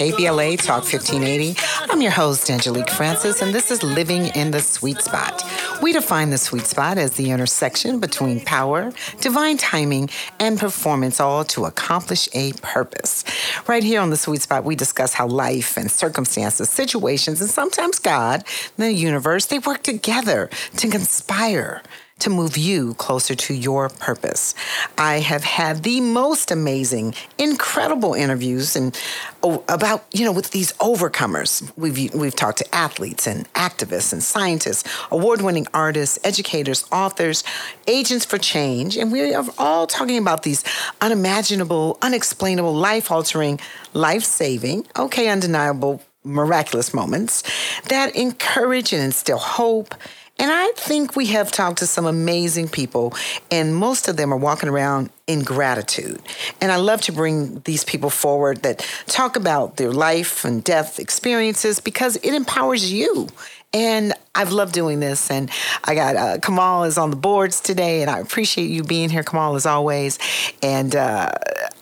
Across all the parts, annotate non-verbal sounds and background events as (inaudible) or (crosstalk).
KBLA Talk 1580. I'm your host, Angelique Francis, and this is Living in the Sweet Spot. We define the sweet spot as the intersection between power, divine timing, and performance, all to accomplish a purpose. Right here on the sweet spot, we discuss how life and circumstances, situations, and sometimes God, the universe, they work together to conspire to move you closer to your purpose. I have had the most amazing, incredible interviews and oh, about, you know, with these overcomers. We've we've talked to athletes and activists and scientists, award-winning artists, educators, authors, agents for change, and we are all talking about these unimaginable, unexplainable, life-altering, life-saving, okay, undeniable miraculous moments that encourage and instill hope and I think we have talked to some amazing people, and most of them are walking around in gratitude. And I love to bring these people forward that talk about their life and death experiences because it empowers you. And I've loved doing this. And I got uh, Kamal is on the boards today, and I appreciate you being here, Kamal, as always. And uh,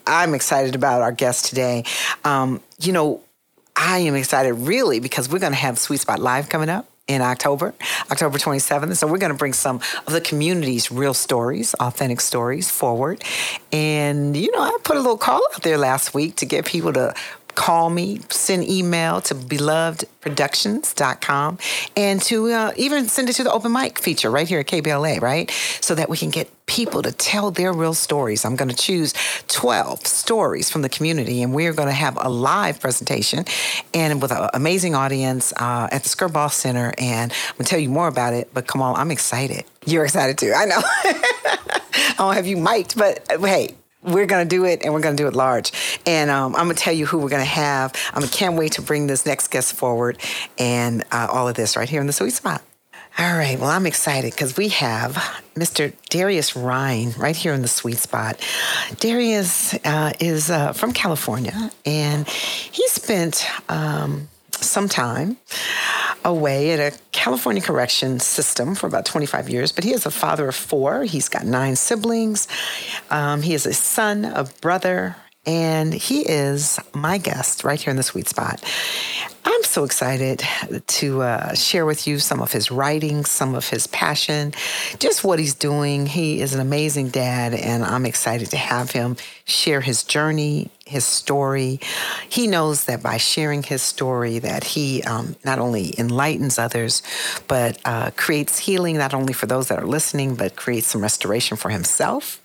I'm excited about our guest today. Um, you know, I am excited really because we're going to have Sweet Spot Live coming up in October, October 27th. So we're going to bring some of the community's real stories, authentic stories forward. And, you know, I put a little call out there last week to get people to call me, send email to belovedproductions.com, and to uh, even send it to the open mic feature right here at KBLA, right? So that we can get people to tell their real stories. I'm going to choose 12 stories from the community, and we're going to have a live presentation and with an amazing audience uh, at the Skirball Center. And I'm going to tell you more about it, but come on, I'm excited. You're excited too. I know. (laughs) I don't have you mic'd, but hey, we're going to do it and we're going to do it large. And um, I'm going to tell you who we're going to have. I can't wait to bring this next guest forward and uh, all of this right here in the sweet spot. All right. Well, I'm excited because we have Mr. Darius Rhyne right here in the sweet spot. Darius uh, is uh, from California and he spent um, some time away at a California correction system for about 25 years, but he is a father of four. He's got nine siblings. Um, he is a son, a brother, and he is my guest right here in the sweet spot. I'm so excited to uh, share with you some of his writing, some of his passion, just what he's doing. He is an amazing dad, and I'm excited to have him share his journey, his story. He knows that by sharing his story, that he um, not only enlightens others, but uh, creates healing not only for those that are listening, but creates some restoration for himself.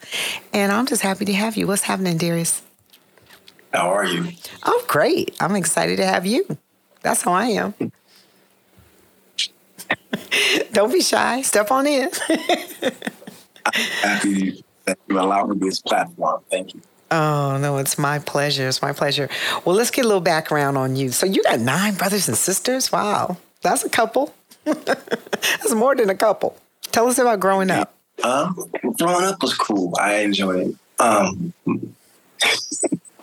And I'm just happy to have you. What's happening, Darius? How are you? I'm great. I'm excited to have you. That's how I am. (laughs) Don't be shy. Step on in. (laughs) I'm happy that you allowed me this platform. Thank you. Oh, no, it's my pleasure. It's my pleasure. Well, let's get a little background on you. So, you got nine brothers and sisters? Wow. That's a couple. (laughs) That's more than a couple. Tell us about growing up. Um, growing up was cool. I enjoyed it. Um,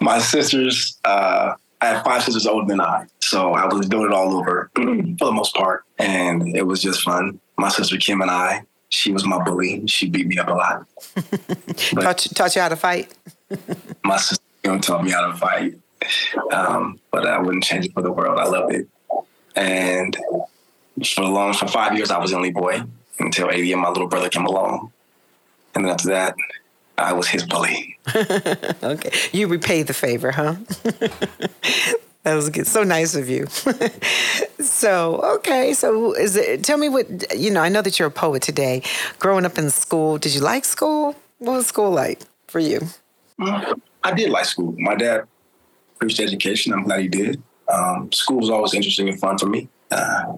my sisters, uh, I had five sisters older than I, so I was doing it all over (clears throat) for the most part, and it was just fun. My sister Kim and I, she was my bully. She beat me up a lot. (laughs) taught, you, taught you how to fight. (laughs) my sister taught me how to fight, um, but I wouldn't change it for the world. I loved it, and for long for five years I was the only boy until AD and my little brother came along, and then after that I was his bully. (laughs) okay. You repaid the favor, huh? That was good. So nice of you. (laughs) so, okay. So, is it, tell me what, you know, I know that you're a poet today. Growing up in school, did you like school? What was school like for you? I did like school. My dad preached education. I'm glad he did. Um, school was always interesting and fun for me. Uh,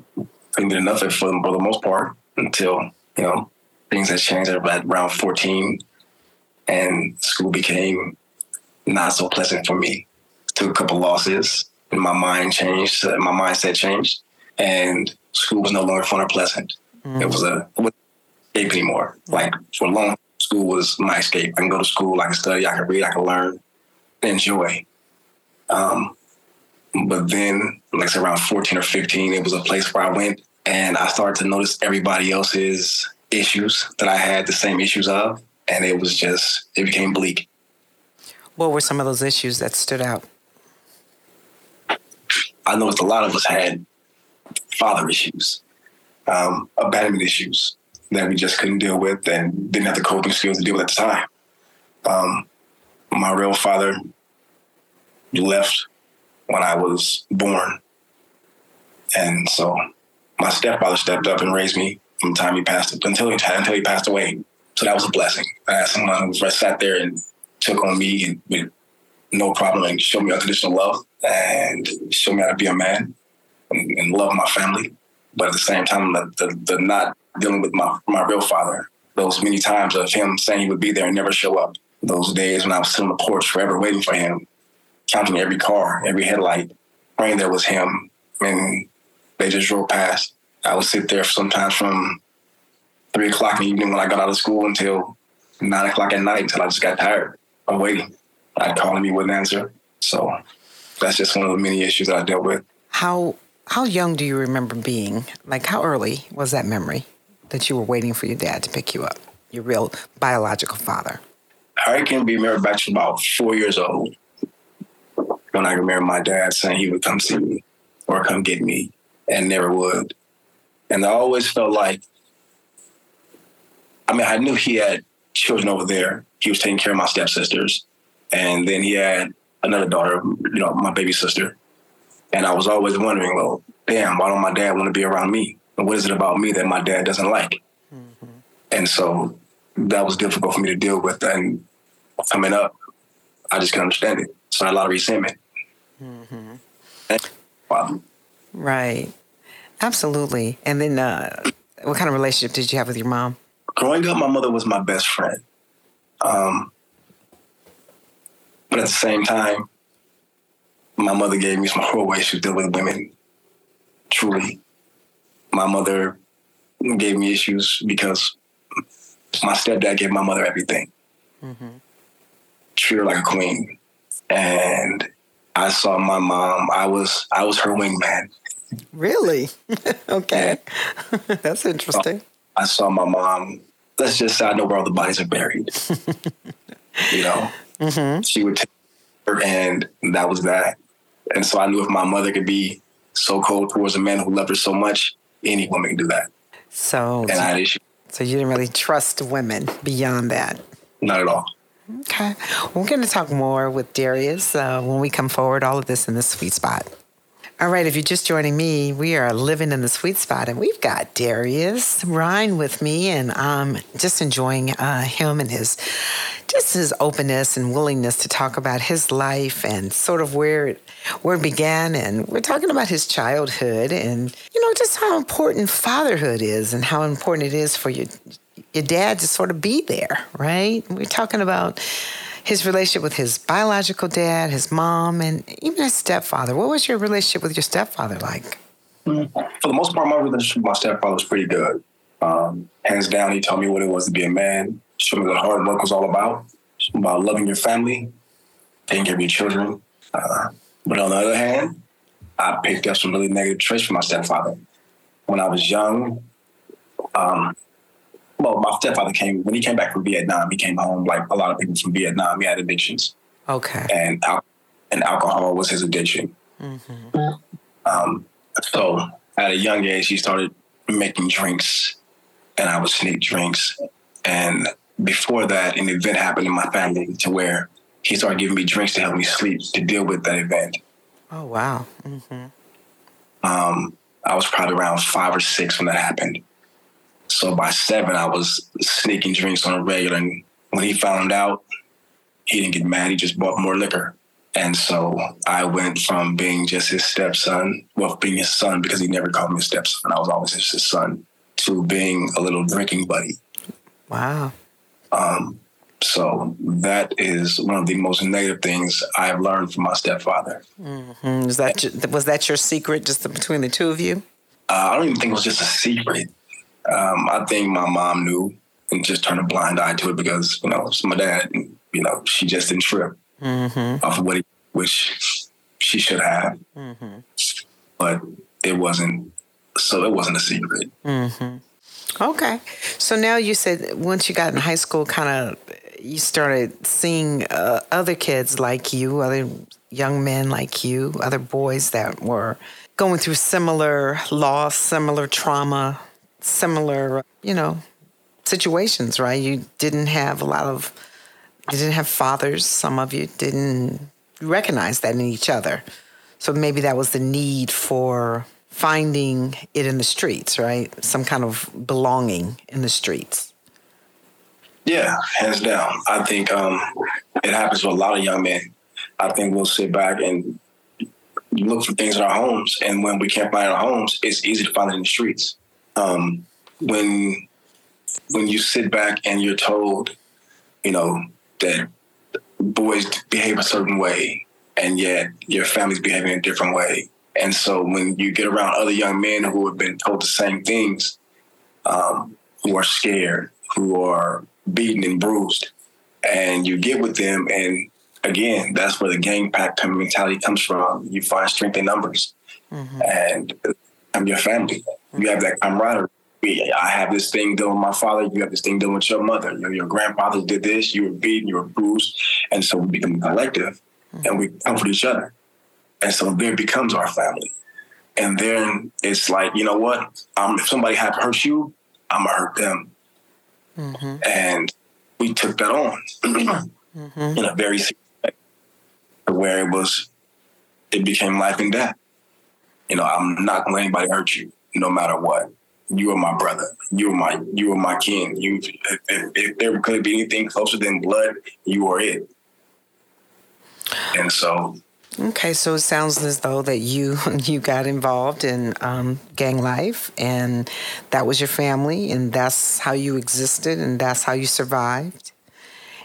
I did enough of for, for the most part until, you know, things had changed at around 14 and school became not so pleasant for me. Took a couple losses, my mind changed. My mindset changed, and school was no longer fun or pleasant. Mm. It was a escape anymore. Like for a long school was my escape. I can go to school, I can study, I can read, I can learn, enjoy. Um, but then, like around 14 or 15, it was a place where I went and I started to notice everybody else's issues that I had the same issues of. And it was just, it became bleak. What were some of those issues that stood out? I noticed a lot of us had father issues, um, abandonment issues that we just couldn't deal with and didn't have the coping skills to deal with at the time. Um, my real father left when I was born. And so my stepfather stepped up and raised me from the time he passed until he, until he passed away. So that was a blessing. I had someone who sat there and took on me and no problem and showed me unconditional love and show me how to be a man and, and love my family. But at the same time, the, the, the not dealing with my, my real father, those many times of him saying he would be there and never show up. Those days when I was sitting on the porch forever waiting for him, counting every car, every headlight, praying there was him. And they just drove past. I would sit there sometimes from three o'clock in the evening when I got out of school until nine o'clock at night until I just got tired of waiting. I'd me him, he wouldn't answer. So that's just one of the many issues that I dealt with. How how young do you remember being? Like how early was that memory that you were waiting for your dad to pick you up, your real biological father? I can be remember back to about four years old when I remember my dad saying he would come see me or come get me and never would. And I always felt like, I mean, I knew he had children over there. He was taking care of my stepsisters. And then he had another daughter, you know, my baby sister. And I was always wondering, well, damn, why don't my dad want to be around me? And what is it about me that my dad doesn't like? Mm-hmm. And so that was difficult for me to deal with. And coming up, I just couldn't understand it. So I had a lot of resentment. Mm-hmm. Wow. Right. Absolutely. And then, uh, what kind of relationship did you have with your mom? Growing up, my mother was my best friend. Um, but at the same time, my mother gave me some horrible to deal with women. Truly, my mother gave me issues because my stepdad gave my mother everything. Mm-hmm. Treat her like a queen, and I saw my mom. I was I was her wingman. Really? (laughs) okay. (laughs) That's interesting. I saw my mom. Let's just say I know where all the bodies are buried. (laughs) you know, mm-hmm. she would take her, and that was that. And so I knew if my mother could be so cold towards a man who loved her so much, any woman can do that. So, and I had issues. So you didn't really trust women beyond that. Not at all. Okay. We're going to talk more with Darius uh, when we come forward, all of this in the sweet spot. All right, if you're just joining me, we are living in the sweet spot, and we've got Darius Rhyne with me, and I'm just enjoying uh, him and his just his openness and willingness to talk about his life and sort of where it where it began, and we're talking about his childhood and you know just how important fatherhood is and how important it is for your your dad to sort of be there, right? We're talking about his relationship with his biological dad, his mom, and even his stepfather. What was your relationship with your stepfather like? For the most part, my relationship with my stepfather was pretty good. Um, hands down, he taught me what it was to be a man, showed me what hard work was all about, about loving your family, taking care of your children. Uh, but on the other hand, I picked up some really negative traits from my stepfather. When I was young, um, well, my stepfather came when he came back from Vietnam. He came home like a lot of people from Vietnam. He had addictions. Okay. And and alcohol was his addiction. Mm-hmm. Um, so at a young age, he started making drinks, and I would sneak drinks. And before that, an event happened in my family to where he started giving me drinks to help me sleep to deal with that event. Oh wow! Mm-hmm. Um, I was probably around five or six when that happened. So by seven, I was sneaking drinks on a regular. And when he found out, he didn't get mad. He just bought more liquor. And so I went from being just his stepson, well, being his son because he never called me a stepson. I was always just his son, to being a little drinking buddy. Wow. Um, so that is one of the most negative things I have learned from my stepfather. Mm-hmm. Was that was that your secret, just between the two of you? Uh, I don't even think it was just a secret. Um, I think my mom knew and just turned a blind eye to it because you know it's my dad. And, you know, she just didn't trip Mm-hmm. off of what he, which she should have, Mm-hmm. but it wasn't. So it wasn't a secret. Mm-hmm. Okay. So now you said once you got in high school, kind of you started seeing uh, other kids like you, other young men like you, other boys that were going through similar loss, similar trauma, similar, you know, situations, right? You didn't have a lot of, you didn't have fathers. Some of you didn't recognize that in each other. So maybe that was the need for finding it in the streets, right? Some kind of belonging in the streets. Yeah, hands down. I think um, it happens to a lot of young men. I think we'll sit back and look for things in our homes, and when we can't find our homes, it's easy to find it in the streets. Um, when when you sit back and you're told, you know, that boys behave a certain way, and yet your family's behaving a different way, and so when you get around other young men who have been told the same things, um, who are scared, who are beaten and bruised, and you get with them, and again, that's where the gang pack mentality comes from. You find strength in numbers, and I'm your family. You have that camaraderie. I have this thing done with my father. You have this thing done with your mother. Your, your grandfather did this. You were beaten. You were bruised, and so we become collective, and we comfort each other. And so there becomes our family. And then it's like, you know what? Um, if somebody had hurt you, I'm gonna hurt them. And we took that on (clears throat) in a very serious way, where it was, it became life and death. You know, I'm not gonna let anybody hurt you, no matter what. You are my brother. You are my you are my kin. You, if, if, if there could be anything closer than blood, you are it. And so Okay, so it sounds as though that you (laughs) you got involved in um, gang life, and that was your family, and that's how you existed, and that's how you survived.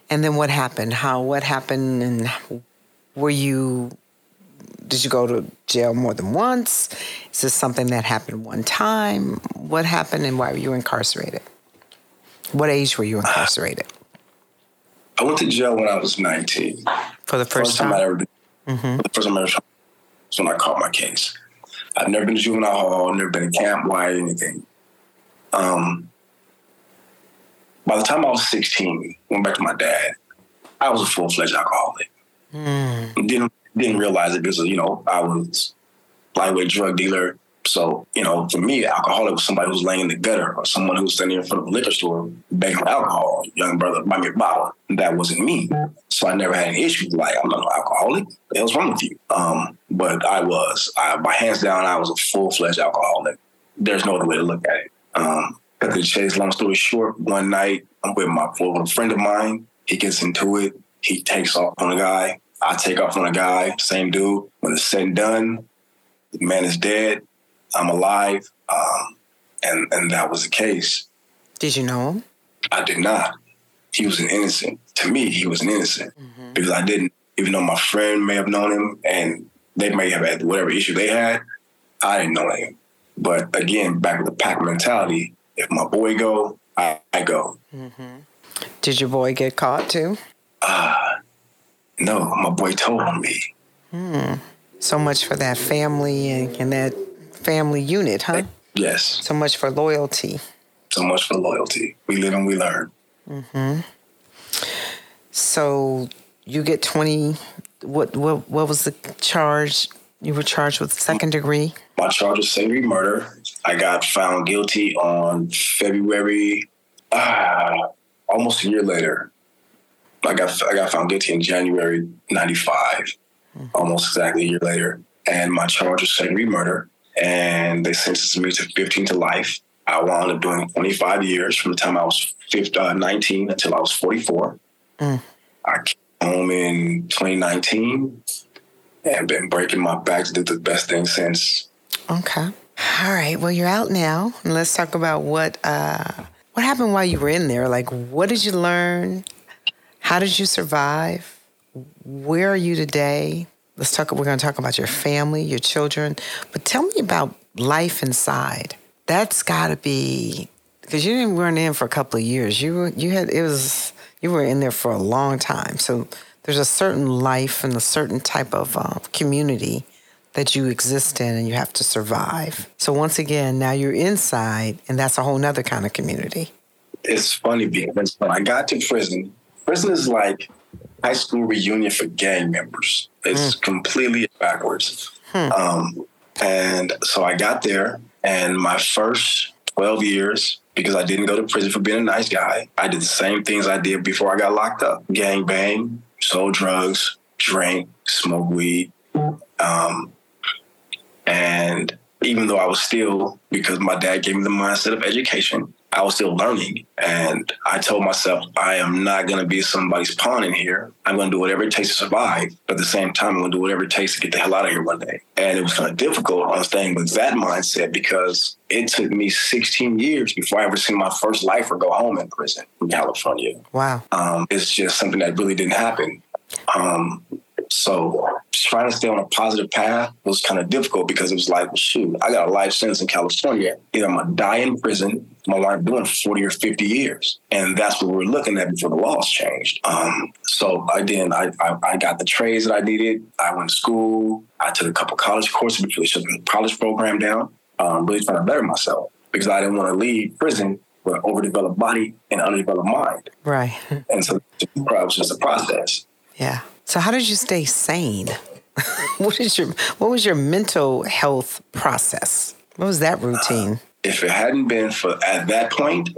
And then what happened? How what happened? And were you? Did you go to jail more than once? Is this something that happened one time? What happened, and why were you incarcerated? What age were you incarcerated I went to jail when I was 19. for the first I time? ever did. The first time I ever was when I caught my case. I've never been to juvenile hall, never been to camp, wide, anything. Um, by the time I was 16, went back to my dad, I was a full fledged alcoholic. Didn't didn't realize it because you know I was lightweight drug dealer. So you know, for me, alcoholic was somebody who's laying in the gutter or someone who's standing in front of a liquor store begging for alcohol. Young brother, buy me a bottle. That wasn't me. So I never had an issue. Like I'm not an alcoholic. What hell's wrong with you? Um, but I was. I, by hands down, I was a full fledged alcoholic. There's no other way to look at it. Um, cut the chase. Long story short, one night I'm with my with a friend of mine. He gets into it. He takes off on a guy. I take off on a guy. Same dude. When it's said and done, the man is dead. I'm alive. Um, and and that was the case. Did you know him? I did not. He was an innocent. To me, he was an innocent mm-hmm. because I didn't, even though my friend may have known him and they may have had whatever issue they had, I didn't know him. But again, back with the pack mentality, if my boy go, I, I go. Mm-hmm. Did your boy get caught too? Ah, No, my boy told on me. So much for that family and, and that family unit, huh? Yes, So much for loyalty. so much for loyalty. We live and we learn. Mm-hmm. So you get 20 what what what was the charge? You were charged with second degree. My charge was second degree murder. I got found guilty on February, ah, almost a year later. I got I got found guilty in January '95, almost exactly a year later. And my charge was second degree murder, and they sentenced me to 15 to life. I wound up doing 25 years from the time I was 15, uh, 19 until I was 44. I came home in 2019 and been breaking my back to do the best thing since. Okay. All right. Well, you're out now, and let's talk about what uh, what happened while you were in there. Like, what did you learn? How did you survive? Where are you today? Let's talk. We're going to talk about your family, your children, but tell me about life inside. That's got to be because you didn't weren't in for a couple of years. You were you had it was you were in there for a long time. So there's a certain life and a certain type of uh, community that you exist in, and you have to survive. So once again, now you're inside, and that's a whole nother kind of community. It's funny because when I got to prison, prison is like high school reunion for gang members. It's completely backwards. Um, and so I got there, and my first 12 years, because I didn't go to prison for being a nice guy, I did the same things I did before I got locked up gang bang, sold drugs, drank, smoked weed. Um, and even though I was still, because my dad gave me the mindset of education, I was still learning. And I told myself, I am not going to be somebody's pawn in here. I'm going to do whatever it takes to survive. But at the same time, I'm going to do whatever it takes to get the hell out of here one day. And it was kind of difficult on staying with that mindset because it took me 16 years before I ever seen my first lifer go home in prison in California. Wow. Um, it's just something that really didn't happen. Um, so trying to stay on a positive path was kind of difficult because it was like, well, shoot, I got a life sentence in California. Either I'm gonna die in prison, I'm my wife doing 40 or 50 years. And that's what we were looking at before the laws changed. Um, so I did, I, I, I got the trades that I needed. I went to school. I took a couple college courses before they shut the college program down, um, really trying to better myself because I didn't want to leave prison with an overdeveloped body and an underdeveloped mind. Right. And so it was just a process. Yeah. So how did you stay sane? (laughs) what is your what was your mental health process? What was that routine? if it hadn't been for at that point,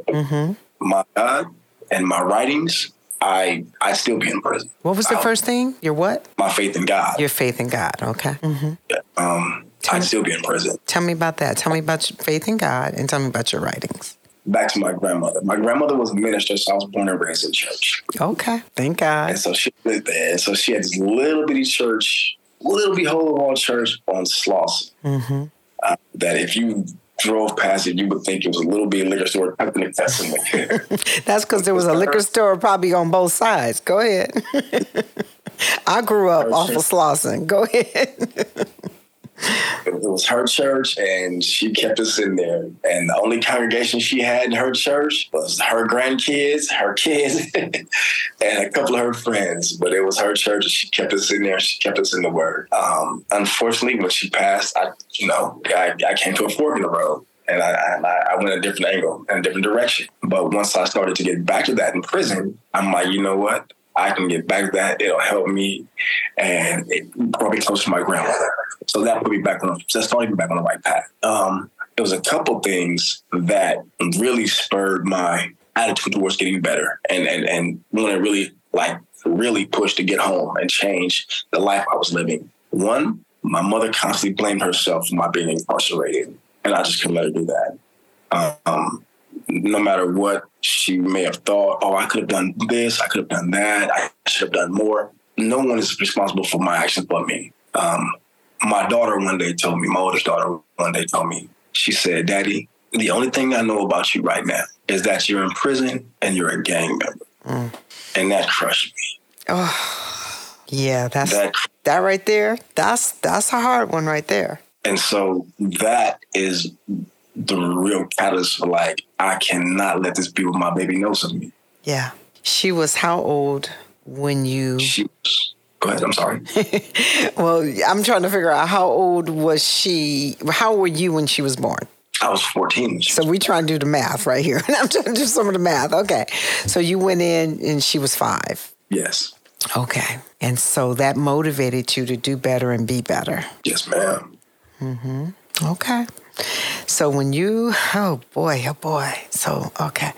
my God and my writings, I I'd still be in prison. What was the I- first thing? Your what? My faith in God. Your faith in God. Okay. Mm-hmm. Um, I'd still be in prison. Tell me about that. Tell me about your faith in God and tell me about your writings. Back to my grandmother. My grandmother was a minister, so I was born and raised in church. Okay. Thank God. And so she lived there. And so she had this little bitty church, little bitty hole of all church on Slauson. hmm Uh, that if you drove past it, you would think it was a little bitty liquor store tucked in the Testament. (laughs) That's because there was a liquor store probably on both sides. Go ahead. (laughs) I grew up off of Slauson. Go ahead. (laughs) it was her church and she kept us in there. And the only congregation she had in her church was her grandkids, her kids, (laughs) and a couple of her friends. But it was her church and she kept us in there. She kept us in the word. Um, unfortunately, when she passed, I, you know, I, I came to a fork in the road. And I, I, I went a different angle and a different direction. But once I started to get back to that in prison, I'm like, you know what? I can get back that. It'll help me, and it brought me close to my grandmother. So that put me back on. That started me back on the right path. Um, there was a couple things that really spurred my attitude towards getting better, and and and want to really like really push to get home and change the life I was living. One, my mother constantly blamed herself for my being incarcerated, and I just couldn't let her do that. Um, no matter what she may have thought, oh, I could have done this, I could have done that, I should have done more. No one is responsible for my actions but me. Um, my daughter one day told me, my oldest daughter one day told me, she said, Daddy, the only thing I know about you right now is that you're in prison and you're a gang member. And that crushed me. Oh, yeah, that's That that right there. That's that's a hard one right there. And so that is the real catalyst for like, I cannot let this be what my baby knows of me. Yeah. She was how old when you She was, go ahead, I'm sorry. (laughs) Well, I'm trying to figure out how old was she? How were you when she was born? I was 14. So we trying to do the math right here. And (laughs) I'm trying to do some of the math. Okay. So you went in and she was five. Yes. Okay. And so that motivated you to do better and be better. Yes, ma'am. Mm-hmm. Okay. So when you, oh boy, oh boy. So, okay.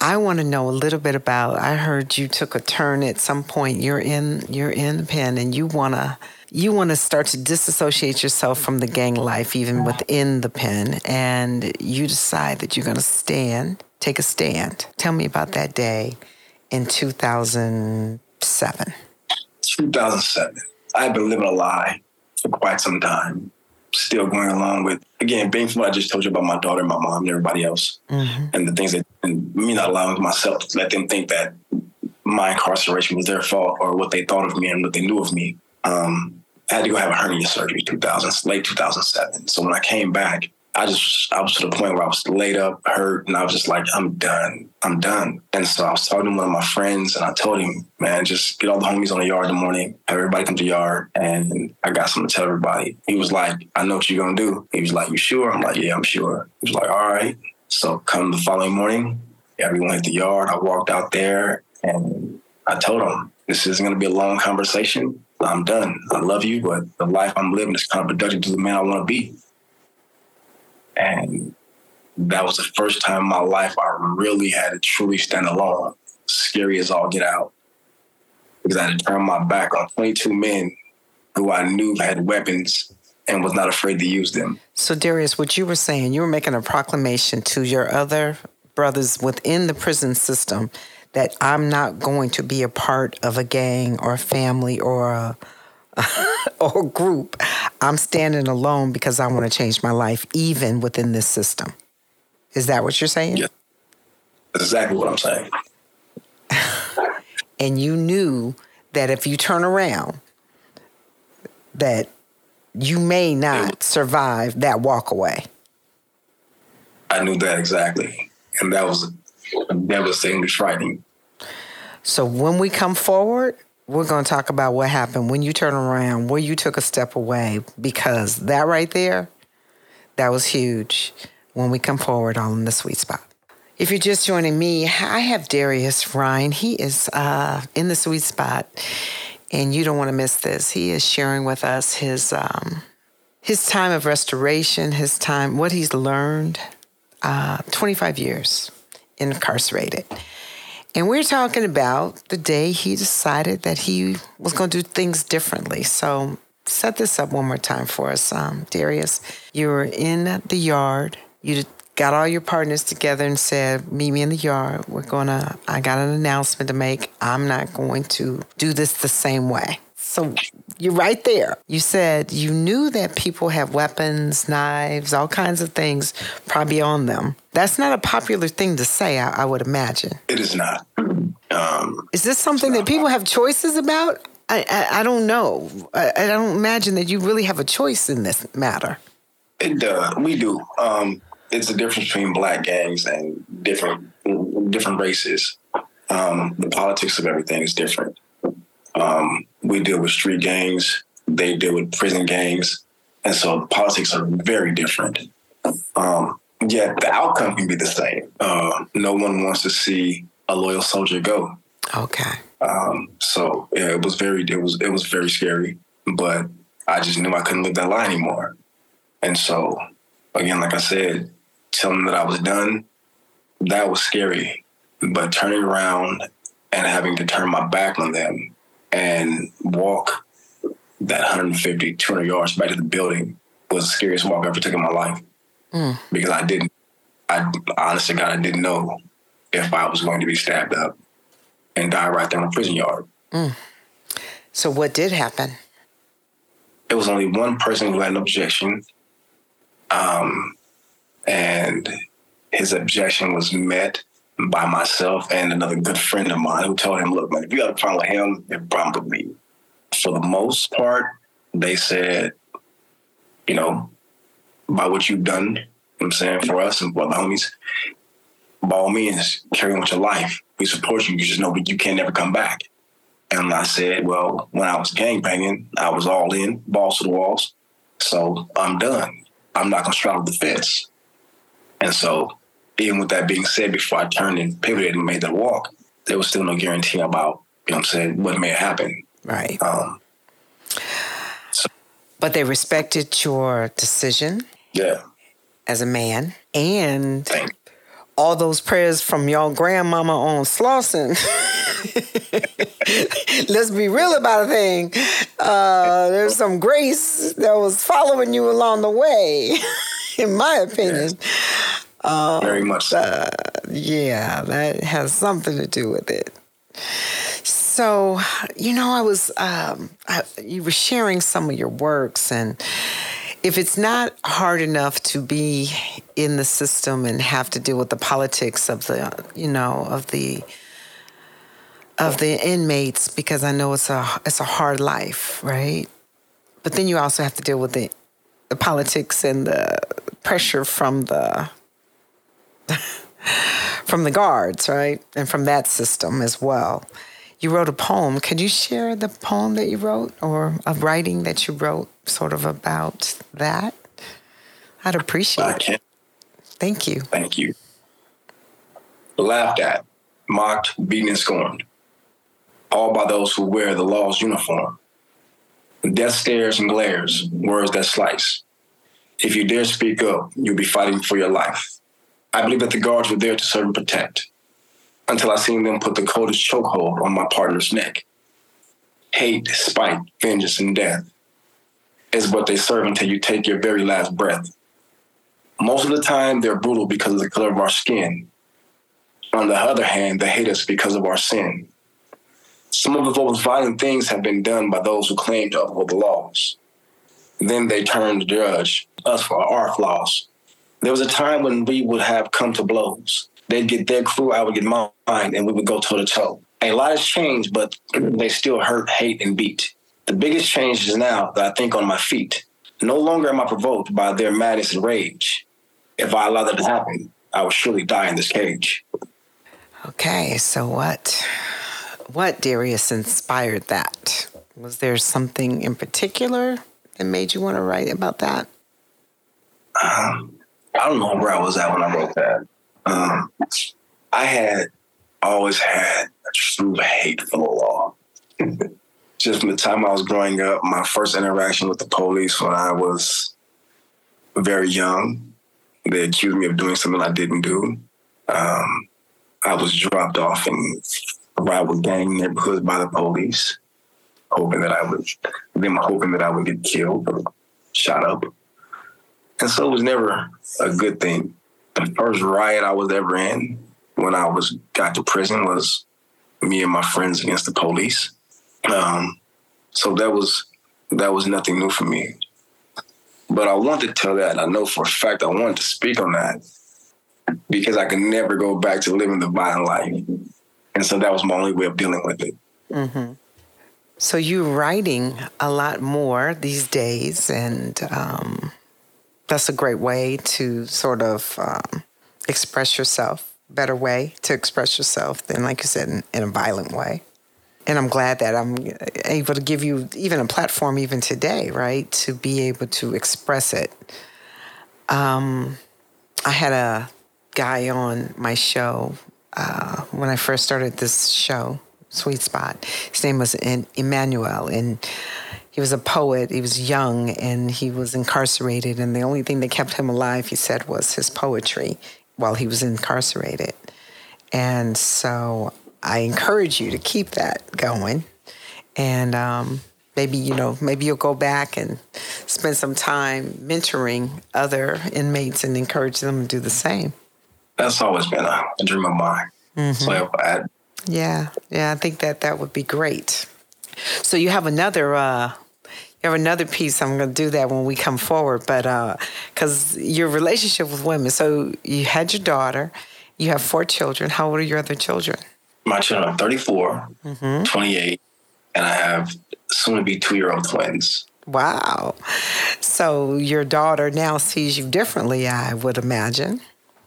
I want to know a little bit about, I heard you took a turn at some point. You're in, you're in the pen and you want to, you want to start to disassociate yourself from the gang life, even within the pen. And you decide that you're going to stand, take a stand. Tell me about that day in 2007. 2007. I had been living a lie for quite some time. Still going along with, again, being from what I just told you about my daughter, my mom, and everybody else, and the things that, and me not allowing myself to let them think that my incarceration was their fault or what they thought of me and what they knew of me. Um, I had to go have a hernia surgery 2000, late 2007. So when I came back, I just I was to the point where I was laid up, hurt, and I was just like, I'm done. I'm done. And so I was talking to one of my friends, and I told him, man, just get all the homies on the yard in the morning, have everybody come to the yard, and I got something to tell everybody. He was like, I know what you're gonna do. He was like, You sure? I'm like, Yeah, I'm sure. He was like, All right. So come the following morning, everyone at the yard. I walked out there, and I told him, This isn't gonna be a long conversation. I'm done. I love you, but the life I'm living is counterproductive to the man I want to be. And that was the first time in my life I really had to truly stand alone, scary as all get out. Because I had to turn my back on 22 men who I knew had weapons and was not afraid to use them. So, Darius, what you were saying, you were making a proclamation to your other brothers within the prison system that I'm not going to be a part of a gang or a family or a (laughs) or group. I'm standing alone because I want to change my life, even within this system. Is that what you're saying? Yeah. That's exactly what I'm saying. (laughs) and you knew that if you turn around, that you may not survive that walk away. I knew that exactly. And that was devastatingly frightening. So when we come forward, we're going to talk about what happened when you turn around, where you took a step away, because that right there, that was huge when we come forward on the sweet spot. If you're just joining me, I have Darius Rhyne. He is uh, in the sweet spot, and you don't want to miss this. He is sharing with us his um, his time of restoration, his time, what he's learned. Uh, 25 years incarcerated. And we're talking about the day he decided that he was going to do things differently. So, set this up one more time for us, um, Darius. You were in the yard. You got all your partners together and said, Meet me in the yard. We're going to, I got an announcement to make. I'm not going to do this the same way. So you're right there. You said you knew that people have weapons, knives, all kinds of things probably on them. That's not a popular thing to say, I, I would imagine. It is not. Um, is this something that people have choices about? I, I, I don't know. I, I, don't imagine that you really have a choice in this matter. It does. Uh, we do. Um, it's the difference between black gangs and different different races. Um, the politics of everything is different. Um, we deal with street gangs, they deal with prison gangs. And so the politics are very different. Um, yet the outcome can be the same. Uh, no one wants to see a loyal soldier go. Okay. Um, so yeah, it was very it was it was very scary, but I just knew I couldn't live that life anymore. And so again, like I said, telling them that I was done, that was scary. But turning around and having to turn my back on them and walk that 150, 200 yards back to the building was the scariest walk I ever took in my life. Mm. Because I didn't, I honestly, God, I didn't know if I was going to be stabbed up and die right there in the prison yard. Mm. So, what did happen? It was only one person who had an objection. Um, and his objection was met by myself and another good friend of mine who told him, look, man, if you got a problem with him, you have a problem with me. For the most part, they said, you know, by what you've done, you know what I'm saying, for us and for the homies, by all means, carry on with your life. We support you. You just know that you can't never come back. And I said, well, when I was gang banging, I was all in, balls to the walls. So I'm done. I'm not going to straddle the fence. And so even with that being said, before I turned and pivoted and made that walk, there was still no guarantee about, you know what I'm saying, what may happen. Right. Um, so, but they respected your decision. Yeah. As a man. And all those prayers from your grandmama on Slauson. (laughs) Let's be real about a thing. Uh, there's some grace that was following you along the way, (laughs) in my opinion. Yeah. Um, Very much. Uh, yeah, that has something to do with it. So, you know, I was, um, I, you were sharing some of your works, and if it's not hard enough to be in the system and have to deal with the politics of the, you know, of the, of the inmates, because I know it's a it's a hard life, right? But then you also have to deal with the the politics and the pressure from the (laughs) from the guards, right? And from that system as well. You wrote a poem. Could you share the poem that you wrote or a writing that you wrote sort of about that? I'd appreciate it. Thank you. Thank you. Laughed at, mocked, beaten, and scorned, all by those who wear the law's uniform. Death stares and glares, words that slice. If you dare speak up, you'll be fighting for your life. I believe that the guards were there to serve and protect until I seen them put the coldest chokehold on my partner's neck. Hate, spite, vengeance, and death is what they serve until you take your very last breath. Most of the time, they're brutal because of the color of our skin. On the other hand, they hate us because of our sin. Some of the most violent things have been done by those who claim to uphold the laws. Then they turn to judge us for our flaws. There was a time when we would have come to blows. They'd get their crew, I would get mine, and we would go toe to toe. A lot has changed, but they still hurt, hate, and beat. The biggest change is now that I think on my feet. No longer am I provoked by their madness and rage. If I allow that to happen, I will surely die in this cage. Okay, so what what Darius inspired that? Was there something in particular that made you want to write about that? Um, I don't know where I was at when I wrote that. Um, I had always had a true hate for the law. (laughs) Just from the time I was growing up, my first interaction with the police when I was very young, they accused me of doing something I didn't do. Um, I was dropped off in rival gang neighborhoods by the police, hoping that I would, them hoping that I would get killed or shot up. And so it was never a good thing. The first riot I was ever in when I was got to prison was me and my friends against the police. Um, so that was that was nothing new for me. But I wanted to tell that. I know for a fact I wanted to speak on that because I could never go back to living the violent life. And so that was my only way of dealing with it. Mm-hmm. So you're writing a lot more these days, and um, that's a great way to sort of um, express yourself. Better way to express yourself than, like you said, in, in, a violent way. And I'm glad that I'm able to give you even a platform, even today, right, to be able to express it. Um, I had a guy on my show uh, when I first started this show, Sweet Spot. His name was Emmanuel, and he was a poet. He was young and he was incarcerated. And the only thing that kept him alive, he said, was his poetry while he was incarcerated. And so I encourage you to keep that going. And um, maybe, you know, maybe you'll go back and spend some time mentoring other inmates and encourage them to do the same. That's always been a, a dream of mine. Mm-hmm. So I, yeah, yeah, I think that that would be great. So you have another uh, have another piece. I'm going to do that when we come forward, but because uh, your relationship with women. So you had your daughter, you have four children. How old are your other children? My children are 34, mm-hmm. 28, and I have soon to be two year old twins. Wow. So your daughter now sees you differently, I would imagine.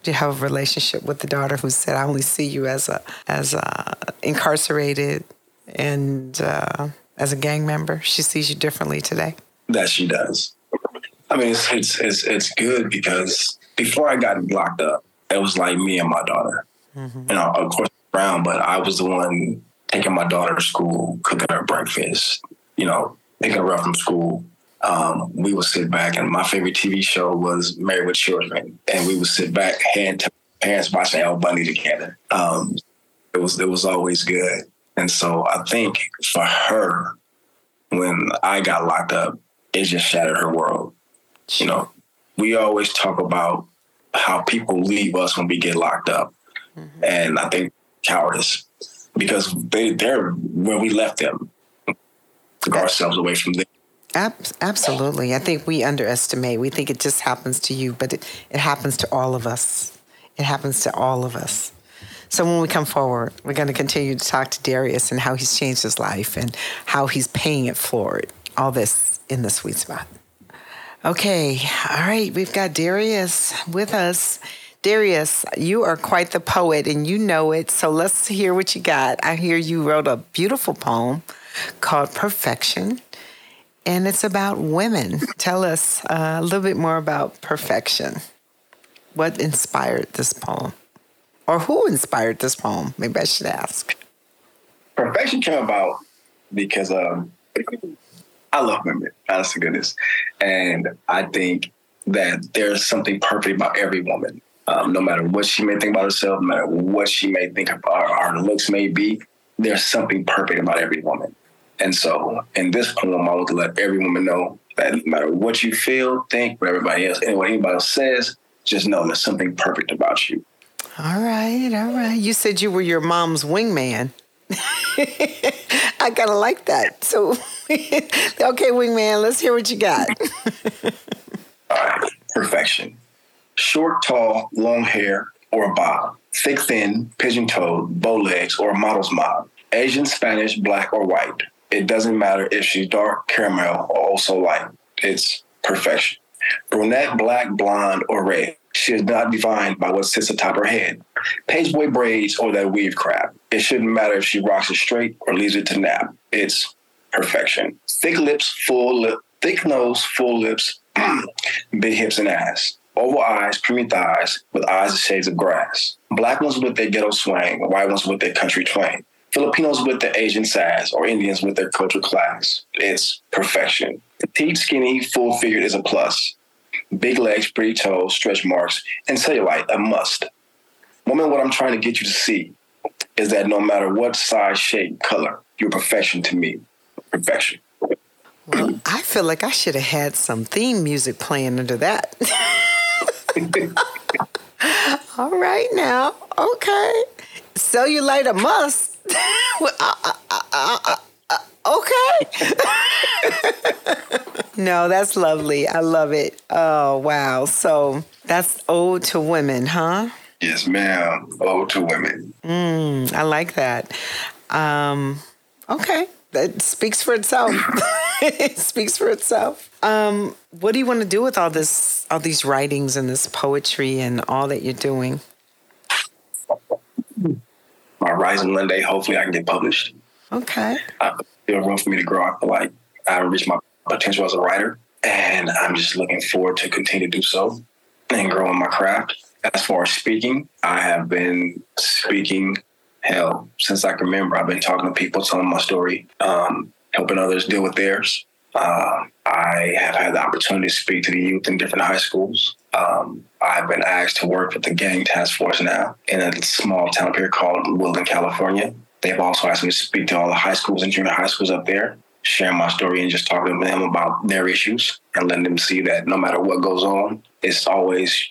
Do you have a relationship with the daughter who said, "I only see you as a as a incarcerated and uh, as a gang member? She sees you differently today. That she does. I mean, it's it's it's, it's good because before I got locked up, it was like me and my daughter. Mm-hmm. You know, of course, Brown, but I was the one taking my daughter to school, cooking her breakfast. You know, picking her up from school. Um, we would sit back, and my favorite TV show was Married with Children, and we would sit back, hand to parents watching Al Bundy together. Um, it was it was always good. And so I think for her, when I got locked up, it just shattered her world. You know, we always talk about how people leave us when we get locked up. Mm-hmm. And I think cowardice because they, they're where we left them. Took ourselves away from them. Absolutely. I think we underestimate. We think it just happens to you, but it, it happens to all of us. It happens to all of us. So when we come forward, we're going to continue to talk to Darius and how he's changed his life and how he's paying it forward. All this in the sweet spot. Okay, all right, we've got Darius with us. Darius, you are quite the poet and you know it, so let's hear what you got. I hear you wrote a beautiful poem called Perfection, and it's about women. Tell us uh, a little bit more about perfection. What inspired this poem? Or who inspired this poem? Maybe I should ask. Perfection came about because um, I love women, honest to goodness. And I think that there's something perfect about every woman. Um, no matter what she may think about herself, no matter what she may think her, her looks may be, there's something perfect about every woman. And so in this poem, I want to let every woman know that no matter what you feel, think, what everybody else, and what anybody else says, just know there's something perfect about you. All right, all right. You said you were your mom's wingman. (laughs) I kind of like that. So, (laughs) okay, wingman, let's hear what you got. all right, (laughs) perfection. Short, tall, long hair, or a bob. Thick, thin, pigeon toed, bow legs, or a model's mob. Asian, Spanish, black, or white. It doesn't matter if she's dark, caramel, or also light. It's perfection. Brunette, black, blonde, or red. She is not defined by what sits atop her head. Pageboy braids or that weave crap. It shouldn't matter if she rocks it straight or leaves it to nap. It's perfection. Thick lips, full lip, thick nose, full lips, (clears throat) big hips and ass. Oval eyes, creamy thighs, with eyes the shades of grass. Black ones with their ghetto swing, white ones with their country twang. Filipinos with their Asian sass, or Indians with their cultural class. It's perfection. Petite, skinny, full figured is a plus. Big legs, pretty toes, stretch marks, and cellulite, a must. Woman, what I'm trying to get you to see is that no matter what size, shape, color, you're perfection to me. Perfection. Well, I feel like I should have had some theme music playing under that. (laughs) All right now. Okay. Cellulite a must. (laughs) Uh, okay. no, that's lovely. I love it. Oh, wow. So that's ode to women, huh? Yes, ma'am. Ode to women. Mm, I like that. Um, okay. That speaks for itself. (laughs) it speaks for itself. Um, what do you want to do with all this, all these writings and this poetry and all that you're doing? My rising Monday, hopefully, I can get published. Okay. There's room for me to grow. I feel like I reached my potential as a writer, and I'm just looking forward to continue to do so and growing my craft. As far as speaking, I have been speaking hell since I can remember. I've been talking to people, telling my story, um, helping others deal with theirs. Uh, I have had the opportunity to speak to the youth in different high schools. Um, I've been asked to work with the gang task force now in a small town here called Woodland, California. They've also asked me to speak to all the high schools and junior high schools up there, share my story and just talking to them about their issues and letting them see that no matter what goes on, it's always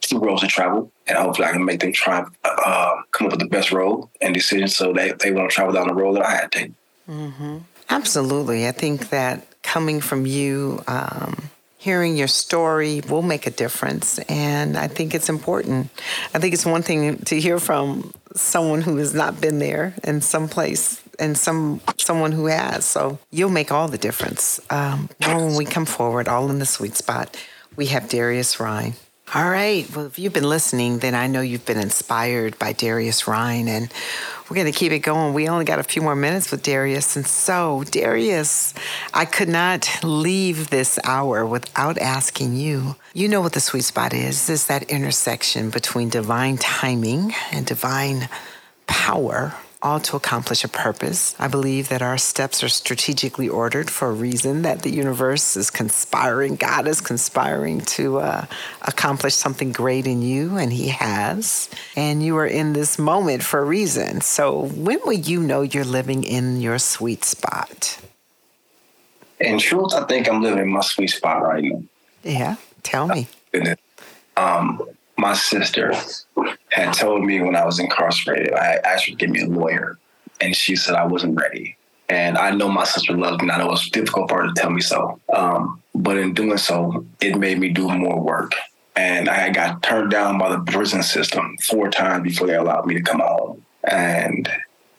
two roads to travel. And hopefully I can make them try uh, come up with the best road and decision so that they won't travel down the road that I had to. Mm-hmm. Absolutely. I think that coming from you, um, hearing your story will make a difference. And I think it's important. I think it's one thing to hear from someone who has not been there in some place and some someone who has. So you'll make all the difference. Um, when we come forward, all in the sweet spot, we have Darius Rhyne. All right. Well, if you've been listening, then I know you've been inspired by Darius Rhyne, and we're going to keep it going. We only got a few more minutes with Darius. And so, Darius, I could not leave this hour without asking you. You know what the sweet spot is, is that intersection between divine timing and divine power all to accomplish a purpose. I believe that our steps are strategically ordered for a reason, that the universe is conspiring, God is conspiring to uh, accomplish something great in you, and He has. And you are in this moment for a reason. So, when will you know you're living in your sweet spot? In truth, I think I'm living in my sweet spot right now. Yeah, tell me. Um, my sister had told me when I was incarcerated, I asked her to give me a lawyer, and she said I wasn't ready. And I know my sister loved me. I know it was difficult for her to tell me so. Um, but in doing so, it made me do more work. And I got turned down by the prison system four times before they allowed me to come home. And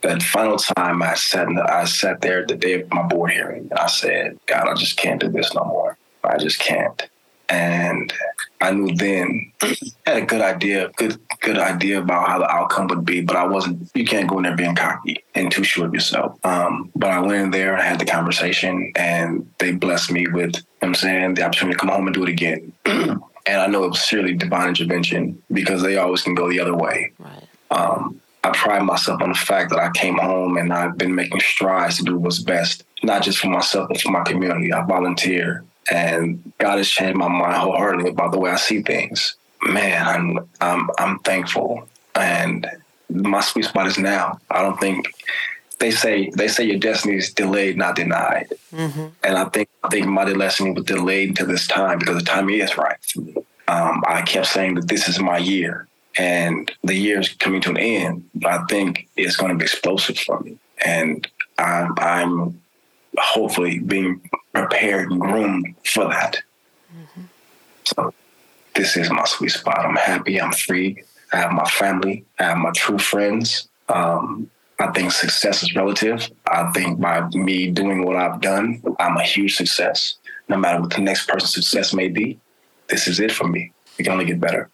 that final time I sat, I sat there the day of my board hearing, and I said, God, I just can't do this no more. I just can't. And I knew then (clears throat) had a good idea, good good idea about how the outcome would be, but I wasn't. You can't go in there being cocky and too sure of yourself. Um, but I went in there I had the conversation, and they blessed me with, you know I'm saying, the opportunity to come home and do it again. (clears throat) and I know it was surely divine intervention because they always can go the other way. Right. Um, I pride myself on the fact that I came home and I've been making strides to do what's best, not just for myself, but for my community. I volunteer and God has changed my mind wholeheartedly about the way I see things. Man, I'm I'm I'm thankful, and my sweet spot is now. I don't think they say they say your destiny is delayed, not denied, mm-hmm. and I think I think my destiny was delayed to this time because the time is right for me. Um, I kept saying that this is my year, and the year is coming to an end. But I think it's going to be explosive for me, and I'm, I'm hopefully being prepared and groomed for that. Mm-hmm. So this is my sweet spot. I'm happy. I'm free. I have my family. I have my true friends. Um, I think success is relative. I think by me doing what I've done, I'm a huge success. No matter what the next person's success may be, this is it for me. It can only get better.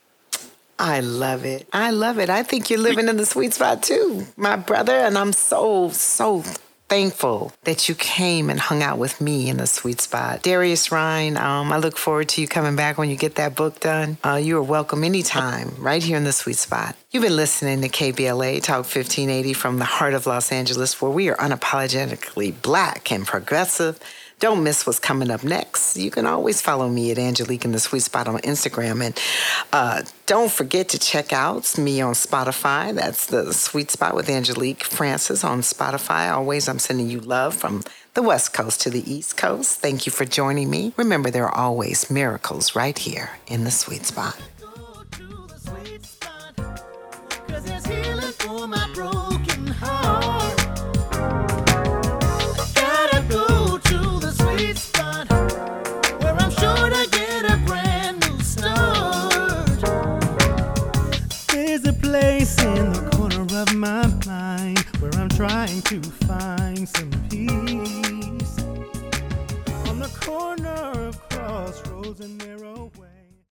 I love it. I love it. I think you're living in the sweet spot too, my brother. And I'm so, so thankful that you came and hung out with me in the sweet spot. Darius Rhyne, um, I look forward to you coming back when you get that book done. Uh, you are welcome anytime right here in the sweet spot. You've been listening to KBLA Talk 1580 from the heart of Los Angeles, where we are unapologetically black and progressive. Don't miss what's coming up next. You can always follow me at Angelique in the Sweet Spot on Instagram. And uh, don't forget to check out me on Spotify. That's the Sweet Spot with Angelique Francis on Spotify. Always, I'm sending you love from the West Coast to the East Coast. Thank you for joining me. Remember, there are always miracles right here in the Sweet Spot. Trying to find some peace on the corner of crossroads and narrow way.